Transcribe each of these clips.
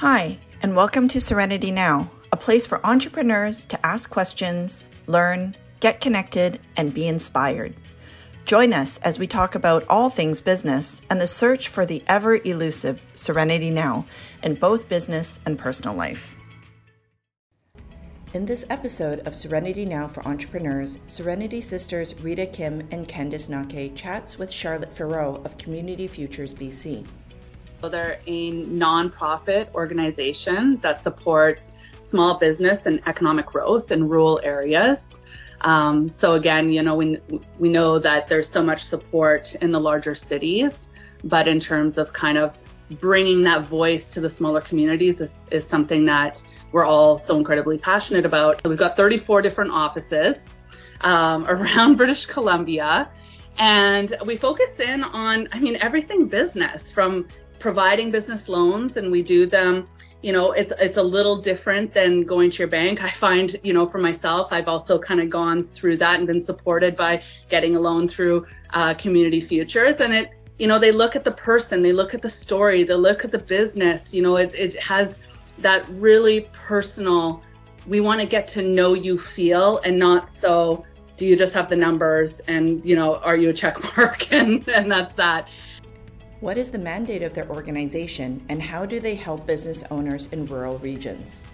Hi, and welcome to Serenity Now, a place for entrepreneurs to ask questions, learn, get connected, and be inspired. Join us as we talk about all things business and the search for the ever elusive Serenity Now in both business and personal life. In this episode of Serenity Now for Entrepreneurs, Serenity Sisters Rita Kim and Candice Nake chats with Charlotte Farreau of Community Futures BC. They're a nonprofit organization that supports small business and economic growth in rural areas. Um, so again, you know, we we know that there's so much support in the larger cities, but in terms of kind of bringing that voice to the smaller communities is, is something that we're all so incredibly passionate about. We've got 34 different offices um, around British Columbia. And we focus in on, I mean, everything business from providing business loans, and we do them. You know, it's it's a little different than going to your bank. I find, you know, for myself, I've also kind of gone through that and been supported by getting a loan through uh, Community Futures, and it you know they look at the person they look at the story they look at the business you know it, it has that really personal we want to get to know you feel and not so do you just have the numbers and you know are you a check mark and and that's that what is the mandate of their organization and how do they help business owners in rural regions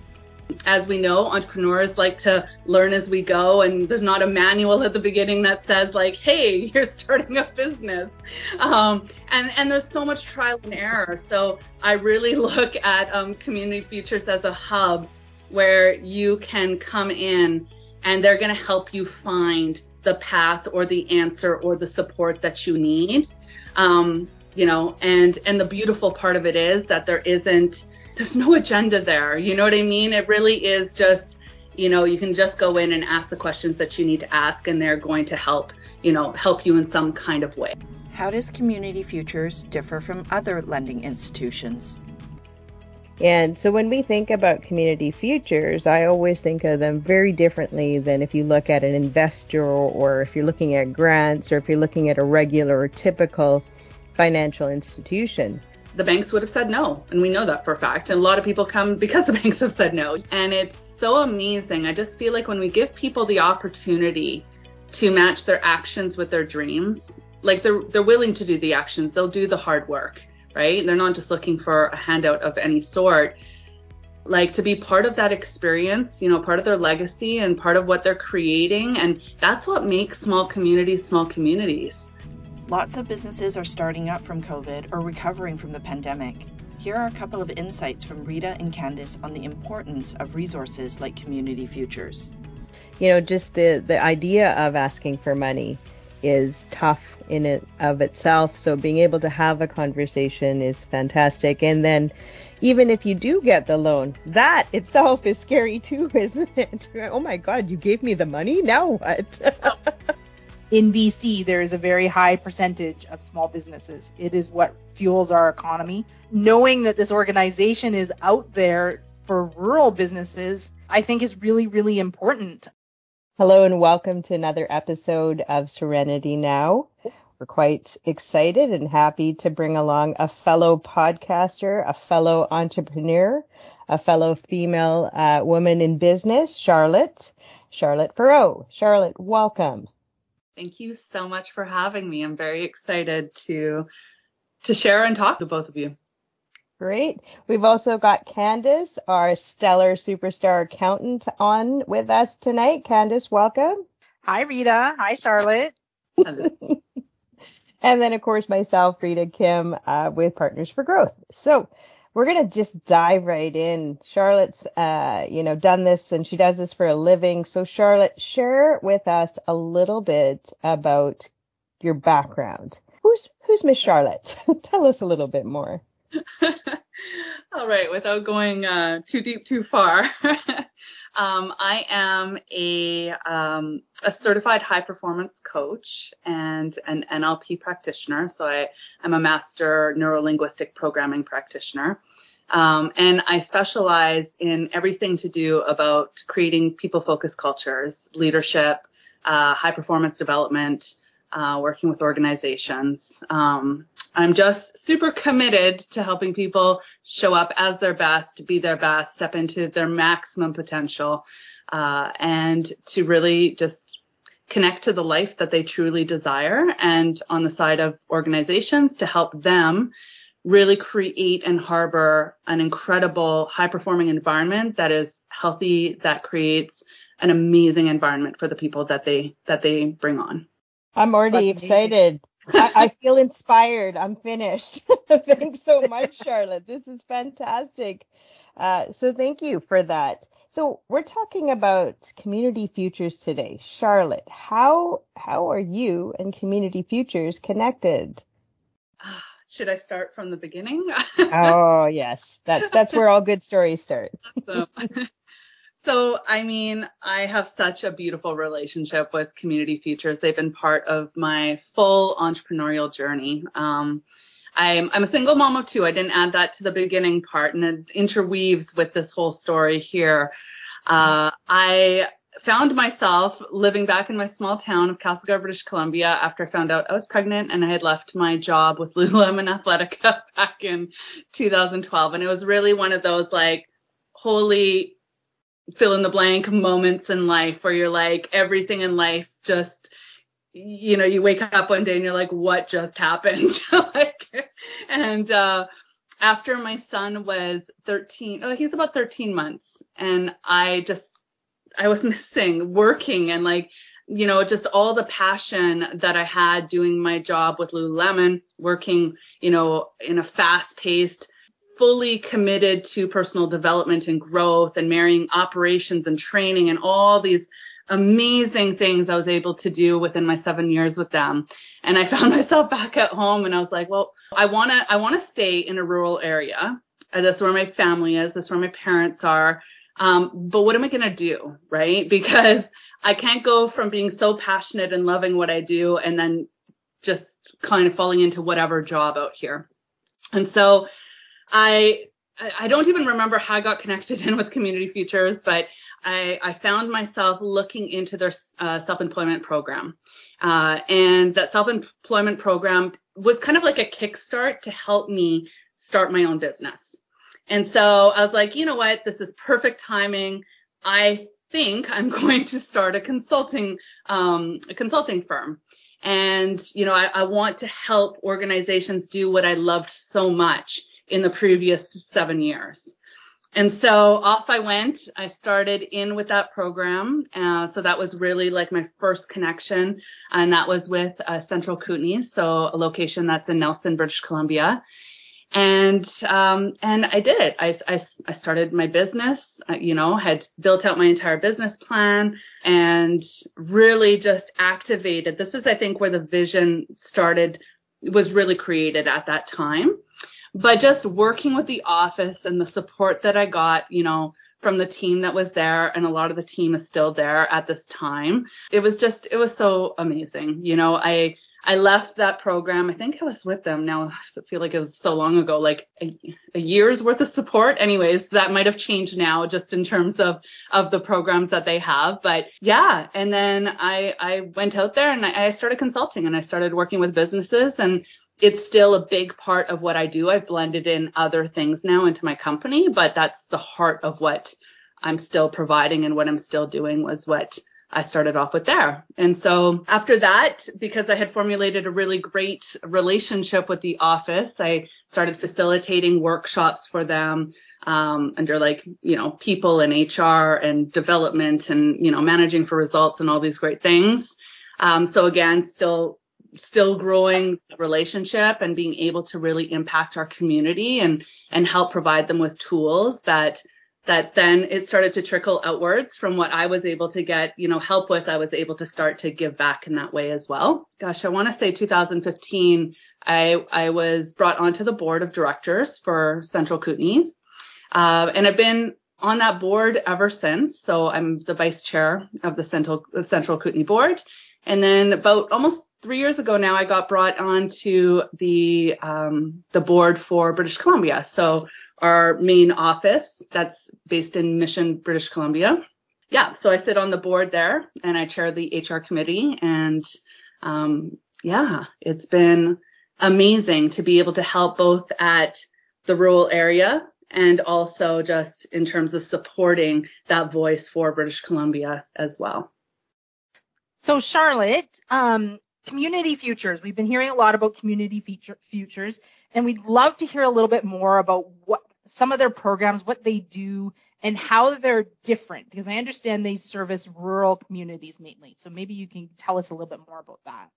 as we know, entrepreneurs like to learn as we go, and there's not a manual at the beginning that says like, "Hey, you're starting a business," um, and and there's so much trial and error. So I really look at um, Community Futures as a hub where you can come in, and they're going to help you find the path or the answer or the support that you need. Um, you know, and and the beautiful part of it is that there isn't there's no agenda there. You know what I mean? It really is just, you know, you can just go in and ask the questions that you need to ask, and they're going to help, you know, help you in some kind of way. How does Community Futures differ from other lending institutions? And so when we think about community futures, I always think of them very differently than if you look at an investor or if you're looking at grants or if you're looking at a regular or typical financial institution the banks would have said no. And we know that for a fact. And a lot of people come because the banks have said no. And it's so amazing. I just feel like when we give people the opportunity to match their actions with their dreams, like they're they're willing to do the actions, they'll do the hard work, right? They're not just looking for a handout of any sort. Like to be part of that experience, you know, part of their legacy and part of what they're creating. And that's what makes small communities small communities. Lots of businesses are starting up from COVID or recovering from the pandemic. Here are a couple of insights from Rita and Candice on the importance of resources like Community Futures. You know, just the, the idea of asking for money is tough in it of itself. So being able to have a conversation is fantastic. And then even if you do get the loan, that itself is scary too, isn't it? Oh my God, you gave me the money? Now what? in BC, there is a very high percentage of small businesses. It is what fuels our economy. Knowing that this organization is out there for rural businesses, I think is really, really important. Hello and welcome to another episode of Serenity Now. We're quite excited and happy to bring along a fellow podcaster, a fellow entrepreneur, a fellow female uh, woman in business, Charlotte, Charlotte Farreau. Charlotte, welcome. Thank you so much for having me. I'm very excited to to share and talk to both of you. Great. We've also got Candice, our stellar superstar accountant, on with us tonight. Candice, welcome. Hi, Rita. Hi, Charlotte. and then, of course, myself, Rita Kim, uh, with Partners for Growth. So, we're going to just dive right in. Charlotte's, uh, you know, done this and she does this for a living. So Charlotte, share with us a little bit about your background. Who's, who's Miss Charlotte? Tell us a little bit more. All right, without going uh, too deep, too far. Um, I am a, um, a certified high performance coach and an NLP practitioner. So I am a master neurolinguistic programming practitioner. Um, and I specialize in everything to do about creating people focused cultures, leadership, uh, high performance development, uh, working with organizations. Um, I'm just super committed to helping people show up as their best, be their best, step into their maximum potential, uh, and to really just connect to the life that they truly desire. And on the side of organizations to help them really create and harbor an incredible high performing environment that is healthy, that creates an amazing environment for the people that they, that they bring on. I'm already That's excited. I, I, feel inspired. I'm finished. Thanks so much, Charlotte. This is fantastic. Uh, so thank you for that. So we're talking about community futures today. Charlotte, how how are you and community futures connected? Should I start from the beginning? oh yes, that's that's where all good stories start. awesome. So, I mean, I have such a beautiful relationship with Community Futures. They've been part of my full entrepreneurial journey. Um, I'm, I'm a single mom of two. I didn't add that to the beginning part, and it interweaves with this whole story here. Uh, I found myself living back in my small town of Castlegar, British Columbia after I found out I was pregnant and I had left my job with Lululemon Athletica back in 2012. And it was really one of those like, holy fill in the blank moments in life where you're like everything in life just you know you wake up one day and you're like what just happened? Like and uh after my son was 13 oh, he's about 13 months and i just i was missing working and like you know just all the passion that i had doing my job with lululemon working you know in a fast paced fully committed to personal development and growth and marrying operations and training and all these amazing things I was able to do within my seven years with them. And I found myself back at home and I was like, well, I want to, I want to stay in a rural area. That's where my family is. That's where my parents are. Um, but what am I going to do? Right. Because I can't go from being so passionate and loving what I do and then just kind of falling into whatever job out here. And so I I don't even remember how I got connected in with Community Futures, but I, I found myself looking into their uh, self-employment program. Uh, and that self-employment program was kind of like a kickstart to help me start my own business. And so I was like, you know what? This is perfect timing. I think I'm going to start a consulting, um, a consulting firm. And, you know, I, I want to help organizations do what I loved so much in the previous seven years. And so off I went. I started in with that program. Uh, so that was really like my first connection. And that was with uh, Central Kootenay. So a location that's in Nelson, British Columbia. And, um, and I did it. I, I, I started my business, uh, you know, had built out my entire business plan and really just activated. This is, I think, where the vision started, was really created at that time but just working with the office and the support that I got, you know, from the team that was there and a lot of the team is still there at this time. It was just it was so amazing. You know, I I left that program. I think I was with them now. I feel like it was so long ago, like a, a year's worth of support. Anyways, that might have changed now just in terms of, of the programs that they have. But yeah. And then I, I went out there and I, I started consulting and I started working with businesses and it's still a big part of what I do. I've blended in other things now into my company, but that's the heart of what I'm still providing and what I'm still doing was what I started off with there. And so after that, because I had formulated a really great relationship with the office, I started facilitating workshops for them um, under like, you know, people and HR and development and, you know, managing for results and all these great things. Um, so again, still still growing relationship and being able to really impact our community and and help provide them with tools that that then it started to trickle outwards from what I was able to get, you know, help with. I was able to start to give back in that way as well. Gosh, I want to say 2015, I, I was brought onto the board of directors for Central Kootenay. Uh, and I've been on that board ever since. So I'm the vice chair of the Central, Central Kootenay board. And then about almost three years ago now, I got brought on to the um, the board for British Columbia. So our main office that's based in Mission, British Columbia. Yeah, so I sit on the board there and I chair the HR committee. And um, yeah, it's been amazing to be able to help both at the rural area and also just in terms of supporting that voice for British Columbia as well. So, Charlotte, um, community futures. We've been hearing a lot about community feature, futures, and we'd love to hear a little bit more about what some of their programs, what they do, and how they're different. Because I understand they service rural communities mainly. So maybe you can tell us a little bit more about that.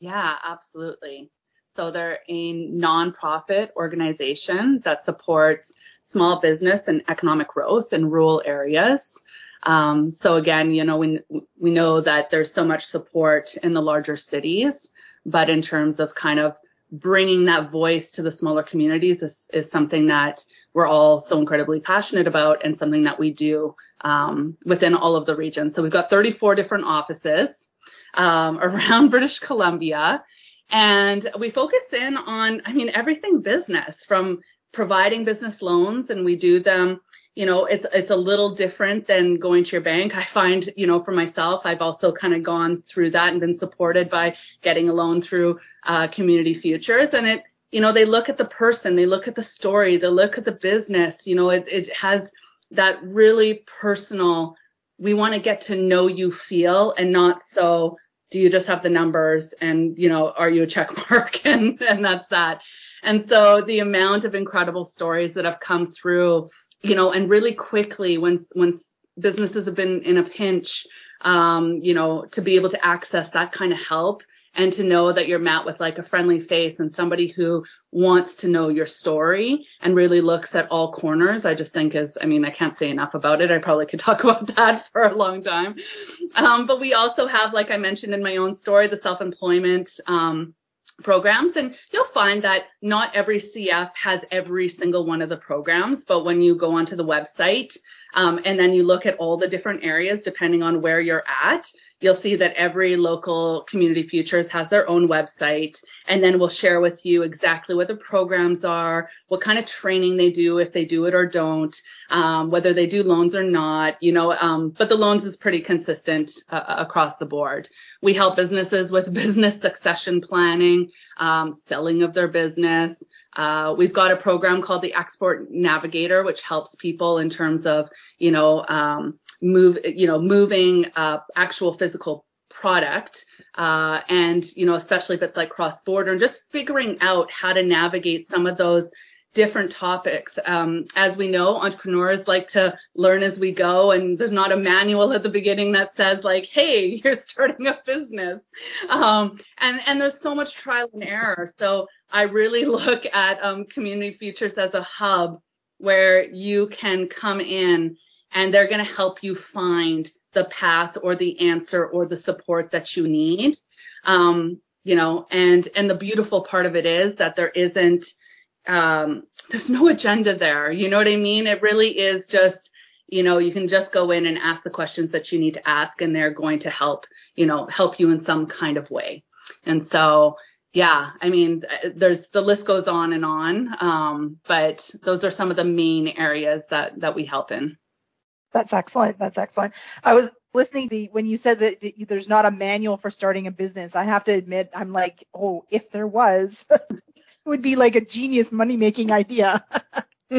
Yeah, absolutely. So they're a nonprofit organization that supports small business and economic growth in rural areas. Um, so again, you know, we we know that there's so much support in the larger cities, but in terms of kind of bringing that voice to the smaller communities is, is something that we're all so incredibly passionate about and something that we do um, within all of the regions. So we've got 34 different offices um, around British Columbia. And we focus in on, I mean, everything business from providing business loans and we do them you know it's it's a little different than going to your bank. I find you know for myself i've also kind of gone through that and been supported by getting a loan through uh, community futures. And it you know they look at the person they look at the story they look at the business. You know it, it has that really personal we want to get to know you feel and not so do you just have the numbers and you know are you a check mark? And and that's that. And so the amount of incredible stories that have come through you know, and really quickly once once businesses have been in a pinch, um, you know, to be able to access that kind of help and to know that you're met with like a friendly face and somebody who wants to know your story and really looks at all corners i just think is i mean i can't say enough about it. I probably could talk about that for a long time. Um, but we also have like i mentioned in my own story the self-employment um, programs and you'll find that not every CF has every single one of the programs but when you go onto the website um, and then you look at all the different areas depending on where you're at. You'll see that every local community futures has their own website and then we'll share with you exactly what the programs are what kind of training they do if they do it or don't um, whether they do loans or not you know um, but the loans is pretty consistent uh, across the board. We help businesses with business succession planning um, selling of their business uh, we've got a program called the Export Navigator, which helps people in terms of, you know, um, move, you know, moving uh, actual physical product uh, and you know especially if it's like cross border and just figuring out how to navigate some of those different topics. Um, as we know entrepreneurs like to learn as we go and there's not a manual at the beginning that says like hey you're starting a business. Um, and and there's so much trial and error. So i really look at um, community futures as a hub where you can come in and they're going to help you find the path or the answer or the support that you need. Um, you know and and the beautiful part of it is that there isn't um, there's no agenda there you know what i mean it really is just you know you can just go in and ask the questions that you need to ask and they're going to help you know help you in some kind of way and so yeah i mean there's the list goes on and on um, but those are some of the main areas that that we help in that's excellent. That's excellent. I was listening to when you said that there's not a manual for starting a business. I have to admit, I'm like, oh, if there was, would be like a genius money making idea.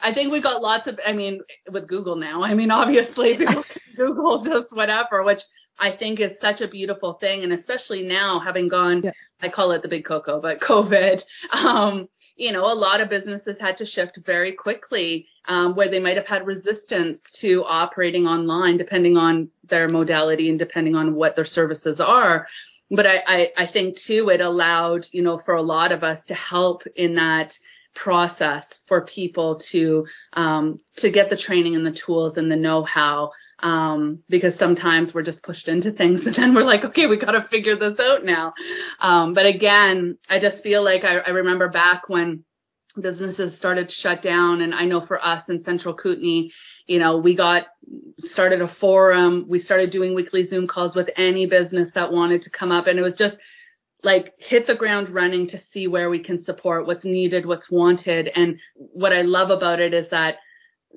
I think we got lots of, I mean, with Google now, I mean, obviously people Google just whatever, which I think is such a beautiful thing. And especially now having gone, yeah. I call it the big cocoa, but COVID, um, you know, a lot of businesses had to shift very quickly um, where they might have had resistance to operating online, depending on their modality and depending on what their services are. But I, I, I think too, it allowed, you know, for a lot of us to help in that process for people to um, to get the training and the tools and the know-how um, because sometimes we're just pushed into things and then we're like, okay, we got to figure this out now. Um, but again, I just feel like I, I, remember back when businesses started to shut down. And I know for us in Central Kootenay, you know, we got started a forum. We started doing weekly Zoom calls with any business that wanted to come up. And it was just like hit the ground running to see where we can support what's needed, what's wanted. And what I love about it is that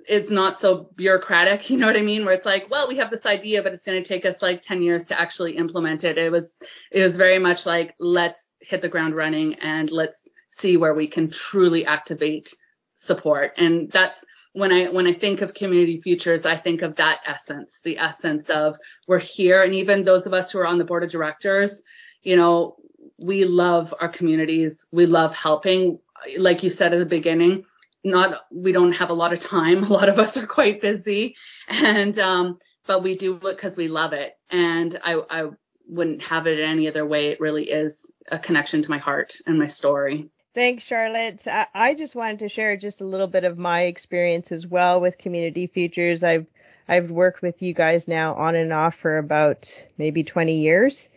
it's not so bureaucratic, you know what I mean? Where it's like, well, we have this idea, but it's going to take us like 10 years to actually implement it. It was, it was very much like, let's hit the ground running and let's see where we can truly activate support. And that's when I when I think of community futures, I think of that essence, the essence of we're here. And even those of us who are on the board of directors, you know, we love our communities. We love helping. Like you said at the beginning, not we don't have a lot of time. A lot of us are quite busy, and um, but we do it because we love it. And I I wouldn't have it any other way. It really is a connection to my heart and my story. Thanks, Charlotte. I just wanted to share just a little bit of my experience as well with Community Futures. I've I've worked with you guys now on and off for about maybe 20 years.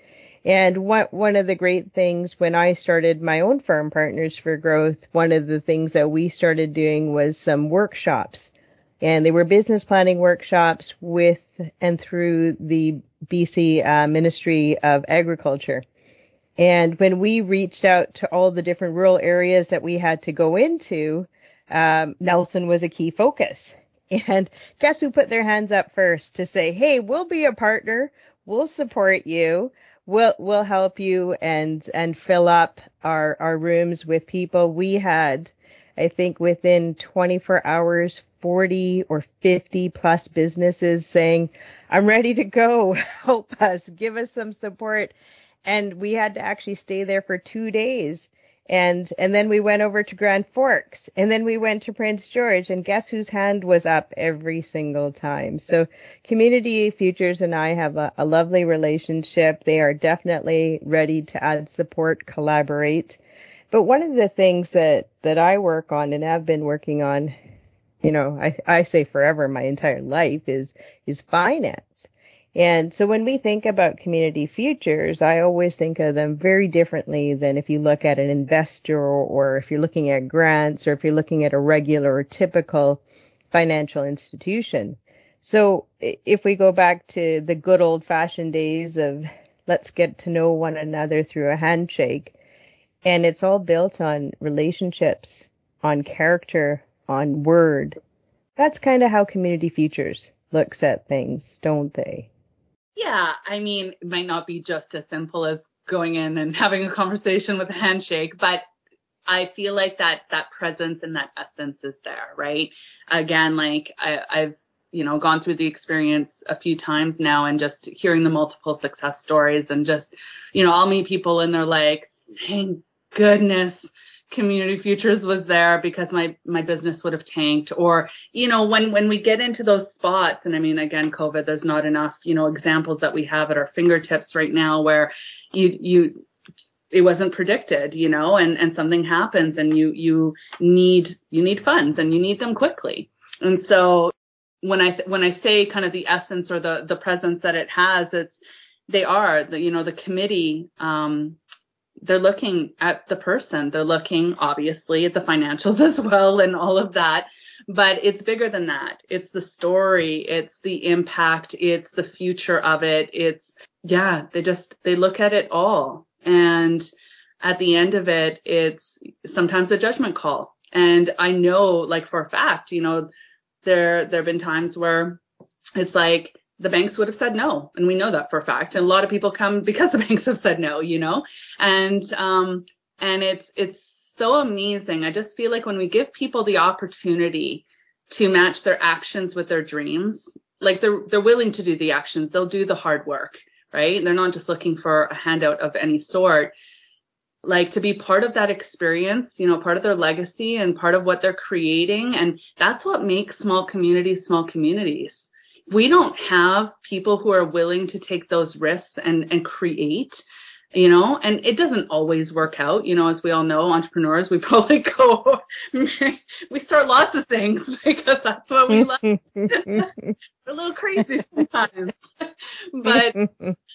And one one of the great things when I started my own firm, Partners for Growth, one of the things that we started doing was some workshops. And they were business planning workshops with and through the BC uh, Ministry of Agriculture. And when we reached out to all the different rural areas that we had to go into, um, Nelson was a key focus. And guess who put their hands up first to say, "Hey, we'll be a partner. We'll support you. We'll we'll help you and and fill up our our rooms with people." We had, I think, within 24 hours, 40 or 50 plus businesses saying, "I'm ready to go. Help us. Give us some support." And we had to actually stay there for two days. And and then we went over to Grand Forks and then we went to Prince George and guess whose hand was up every single time? So community futures and I have a, a lovely relationship. They are definitely ready to add support collaborate. But one of the things that that I work on and have been working on you know I I say forever my entire life is is finance and so when we think about community futures, I always think of them very differently than if you look at an investor or if you're looking at grants or if you're looking at a regular or typical financial institution. So if we go back to the good old fashioned days of let's get to know one another through a handshake, and it's all built on relationships, on character, on word. That's kind of how community futures looks at things, don't they? Yeah, I mean, it might not be just as simple as going in and having a conversation with a handshake, but I feel like that that presence and that essence is there, right? Again, like I, I've you know gone through the experience a few times now, and just hearing the multiple success stories, and just you know I'll meet people and they're like, thank goodness community futures was there because my my business would have tanked. Or you know when when we get into those spots and i mean again covid there's not enough you know examples that we have at our fingertips right now where you you it wasn't predicted you know and and something happens and you you need you need funds and you need them quickly. And so when i th- when i say kind of the essence or the the presence that it has it's they are the you know the committee um they're looking at the person. They're looking obviously at the financials as well and all of that. But it's bigger than that. It's the story. It's the impact. It's the future of it. It's, yeah, they just, they look at it all. And at the end of it, it's sometimes a judgment call. And I know, like for a fact, you know, there, there have been times where it's like, the banks would have said no. And we know that for a fact. And a lot of people come because the banks have said no you know? And um and it's it's so amazing. I just feel like when we give people the opportunity to match their actions with their dreams like they're they're willing to do the actions. They'll do the hard work right? They're not just looking for a handout of any sort. Like to be part of that experience, you know, part of their legacy and part of what they're creating. And that's what makes small communities small communities we don't have people who are willing to take those risks and and create you know? And it doesn't always work out. You know as we all know entrepreneurs we probably go we start lots of things because that's what we like. We're a little crazy sometimes. But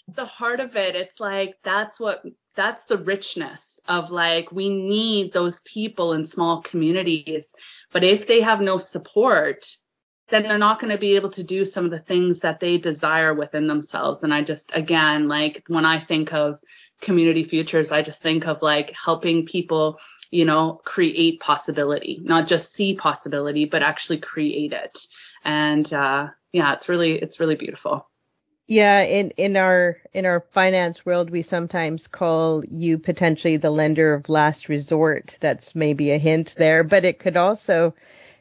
the heart of it it's like that's what that's the richness of like we need those people in small communities. But if they have no support then they're not going to be able to do some of the things that they desire within themselves. And I just, again, like when I think of community futures, I just think of like helping people, you know, create possibility, not just see possibility, but actually create it. And, uh, yeah, it's really, it's really beautiful. Yeah, in in our in our finance world, we sometimes call you potentially the lender of last resort. That's maybe a hint there, but it could also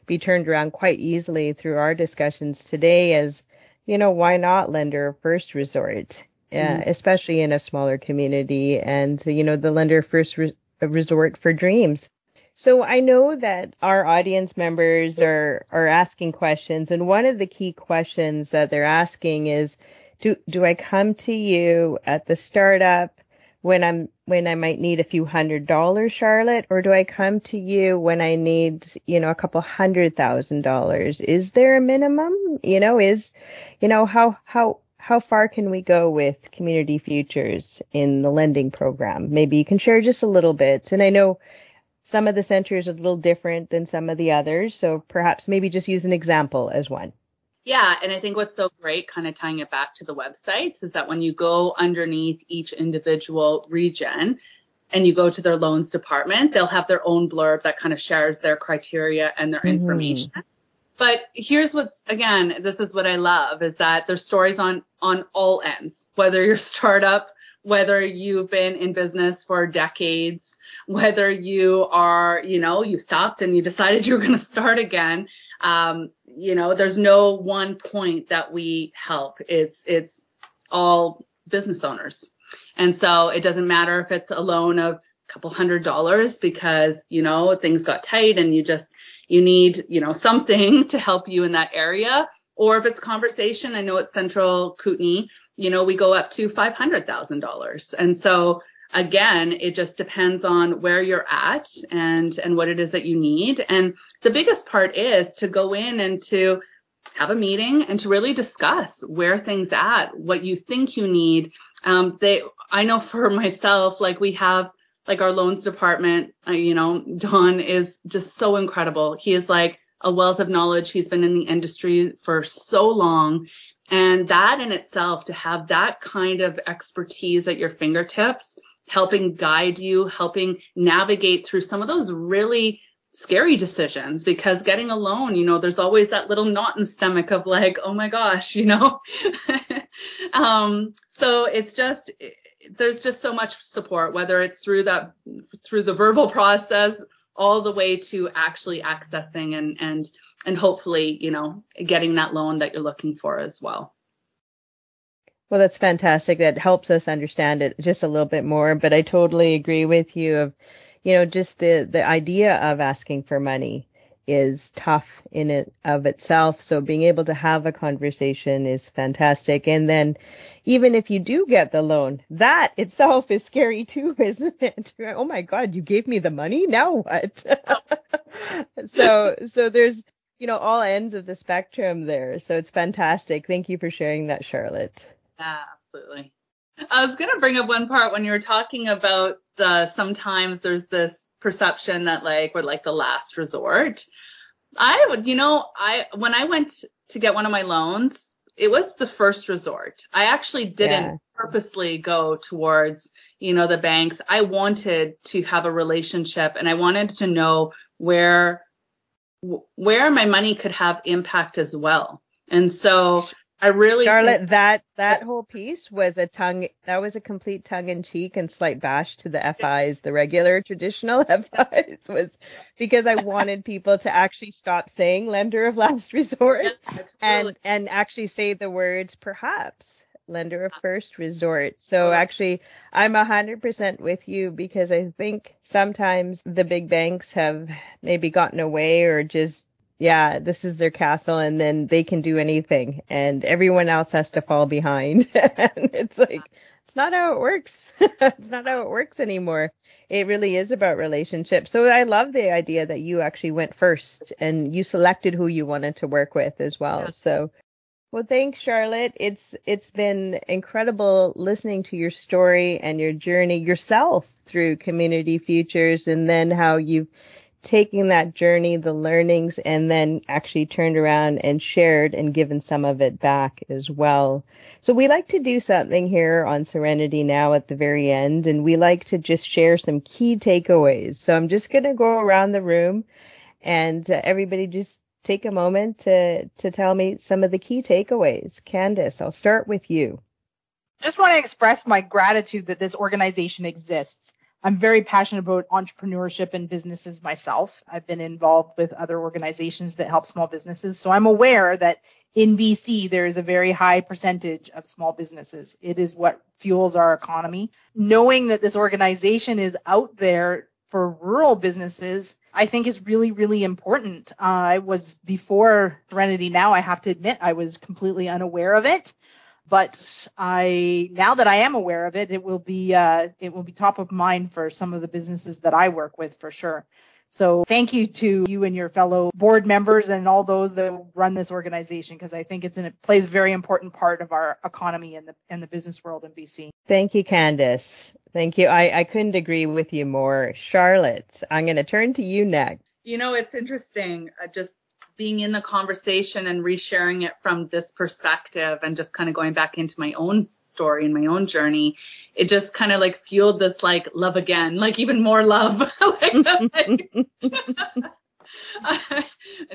be turned around quite easily through our discussions today as, you know, why not lender of first resort, uh, mm-hmm. especially in a smaller community and, you know, the lender of first re- resort for dreams. So I know that our audience members are, are asking questions and one of the key questions that they're asking is, do do I come to you at the startup when I'm when I might need a few hundred dollars, Charlotte, or do I come to you when I need, you know, a couple hundred thousand dollars? Is there a minimum? You know, is you know, how how how far can we go with community futures in the lending program? Maybe you can share just a little bit. And I know some of the centers are a little different than some of the others, so perhaps maybe just use an example as one. Yeah, and I think what's so great, kind of tying it back to the websites, is that when you go underneath each individual region and you go to their loans department, they'll have their own blurb that kind of shares their criteria and their mm-hmm. information. But here's what's again, this is what I love is that there's stories on on all ends, whether you're startup, whether you've been in business for decades, whether you are, you know, you stopped and you decided you were going to start again. Um, you know, there's no one point that we help. It's, it's all business owners. And so it doesn't matter if it's a loan of a couple hundred dollars because, you know, things got tight and you just, you need, you know, something to help you in that area. Or if it's conversation, I know it's Central Kootenay, you know, we go up to $500,000. And so again, it just depends on where you're at and, and what it is that you need. And the biggest part is to go in and to have a meeting and to really discuss where things at, what you think you need. Um, they, I know for myself, like we have like our loans department, uh, you know, Don is just so incredible. He is like a wealth of knowledge. He's been in the industry for so long. And that in itself, to have that kind of expertise at your fingertips, helping guide you, helping navigate through some of those really scary decisions because getting a loan, you know, there's always that little knot in stomach of like, oh my gosh, you know. um, so it's just there's just so much support, whether it's through that through the verbal process all the way to actually accessing and and and hopefully, you know, getting that loan that you're looking for as well. Well, that's fantastic. That helps us understand it just a little bit more. But I totally agree with you of, you know, just the the idea of asking for money is tough in it of itself. So being able to have a conversation is fantastic. And then even if you do get the loan, that itself is scary too, isn't it? Oh my God, you gave me the money. Now what? so, so there's, you know, all ends of the spectrum there. So it's fantastic. Thank you for sharing that, Charlotte. Yeah, absolutely. I was going to bring up one part when you were talking about the sometimes there's this perception that like we're like the last resort. I would, you know, I when I went to get one of my loans, it was the first resort. I actually didn't yeah. purposely go towards, you know, the banks. I wanted to have a relationship and I wanted to know where where my money could have impact as well. And so I really Charlotte, think- that that whole piece was a tongue that was a complete tongue in cheek and slight bash to the FIs, the regular traditional FIs was because I wanted people to actually stop saying lender of last resort and and actually say the words perhaps lender of uh-huh. first resort. So uh-huh. actually I'm a hundred percent with you because I think sometimes the big banks have maybe gotten away or just yeah, this is their castle and then they can do anything and everyone else has to fall behind. and it's like, it's not how it works. it's not how it works anymore. It really is about relationships. So I love the idea that you actually went first and you selected who you wanted to work with as well. Yeah. So well, thanks, Charlotte. It's it's been incredible listening to your story and your journey yourself through Community Futures, and then how you've taking that journey, the learnings, and then actually turned around and shared and given some of it back as well. So we like to do something here on Serenity now at the very end, and we like to just share some key takeaways. So I'm just going to go around the room and uh, everybody just take a moment to to tell me some of the key takeaways. Candace, I'll start with you. Just want to express my gratitude that this organization exists. I'm very passionate about entrepreneurship and businesses myself. I've been involved with other organizations that help small businesses. So I'm aware that in BC, there is a very high percentage of small businesses. It is what fuels our economy. Knowing that this organization is out there for rural businesses, I think is really, really important. Uh, I was before Serenity Now, I have to admit, I was completely unaware of it but I now that I am aware of it, it will be uh, it will be top of mind for some of the businesses that I work with for sure. So thank you to you and your fellow board members and all those that run this organization because I think it's in, it plays a very important part of our economy and the and the business world in BC. Thank you, Candace. Thank you. I, I couldn't agree with you more. Charlotte, I'm going to turn to you next. You know, it's interesting. Uh, just being in the conversation and resharing it from this perspective and just kind of going back into my own story and my own journey, it just kind of like fueled this like love again, like even more love. like, I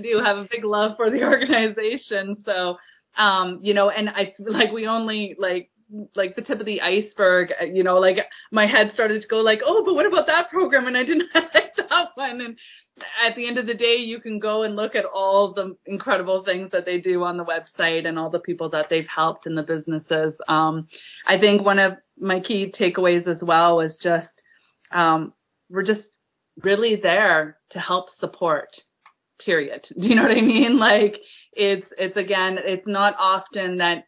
do have a big love for the organization. So, um, you know, and I feel like we only like like the tip of the iceberg you know like my head started to go like oh but what about that program and i didn't like one and at the end of the day you can go and look at all the incredible things that they do on the website and all the people that they've helped in the businesses. Um, i think one of my key takeaways as well was just um, we're just really there to help support period. Do you know what i mean? Like it's it's again it's not often that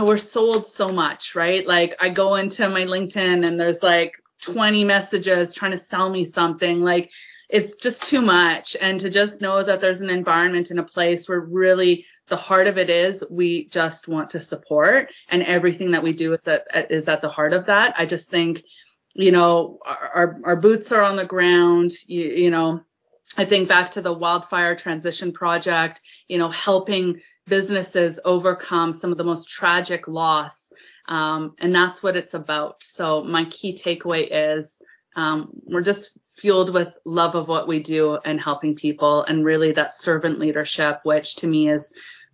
we're sold so much, right? Like I go into my LinkedIn and there's like 20 messages trying to sell me something. Like it's just too much. And to just know that there's an environment in a place where really the heart of it is we just want to support and everything that we do is at the heart of that. I just think, you know, our, our, our boots are on the ground, you, you know, I think back to the wildfire transition project, you know, helping businesses overcome some of the most tragic loss. Um, and that's what it's about. So my key takeaway is um, we're just fueled with love of what we do and helping people and really that servant leadership, which to me is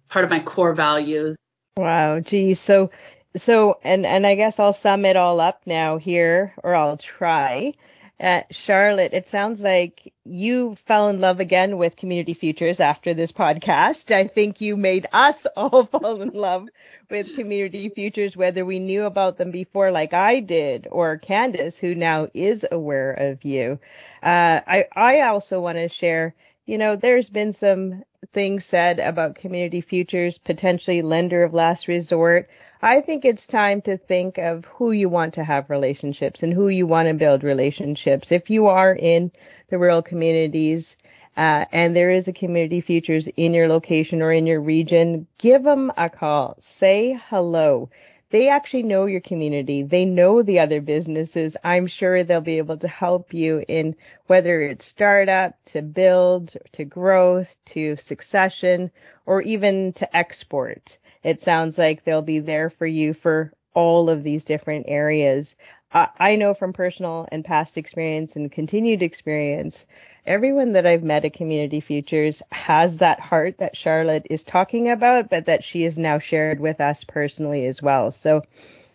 part of my core values. Wow. Geez. So, so, and, and I guess I'll sum it all up now here, or I'll try. Uh, Charlotte, it sounds like you fell in love again with Community Futures after this podcast. I think you made us all fall in love with Community Futures, whether we knew about them before, like I did, or Candace, who now is aware of you. Uh, I, I also want to share, you know, there's been some things said about Community Futures, potentially lender of last resort. I think it's time to think of who you want to have relationships and who you want to build relationships. If you are in the rural communities, uh, and there is a community futures in your location or in your region, give them a call. Say hello. They actually know your community. They know the other businesses. I'm sure they'll be able to help you in whether it's startup to build to growth to succession or even to export it sounds like they'll be there for you for all of these different areas. I know from personal and past experience and continued experience, everyone that I've met at Community Futures has that heart that Charlotte is talking about, but that she has now shared with us personally as well. So,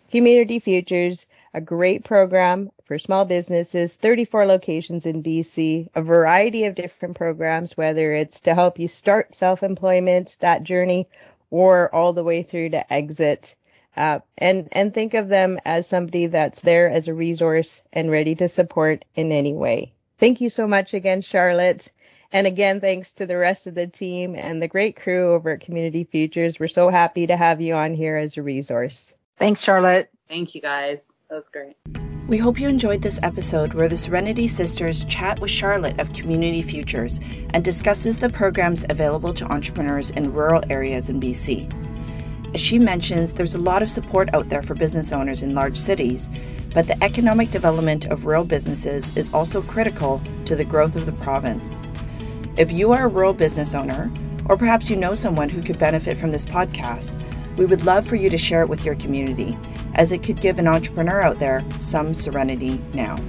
Community Futures, a great program for small businesses, 34 locations in BC, a variety of different programs, whether it's to help you start self employment, that journey, or all the way through to exit. Uh, and and think of them as somebody that's there as a resource and ready to support in any way. Thank you so much again, Charlotte. And again, thanks to the rest of the team and the great crew over at Community Futures. We're so happy to have you on here as a resource. Thanks, Charlotte. Thank you, guys. That was great. We hope you enjoyed this episode where the Serenity Sisters chat with Charlotte of Community Futures and discusses the programs available to entrepreneurs in rural areas in BC. As she mentions, there's a lot of support out there for business owners in large cities, but the economic development of rural businesses is also critical to the growth of the province. If you are a rural business owner, or perhaps you know someone who could benefit from this podcast, we would love for you to share it with your community, as it could give an entrepreneur out there some serenity now.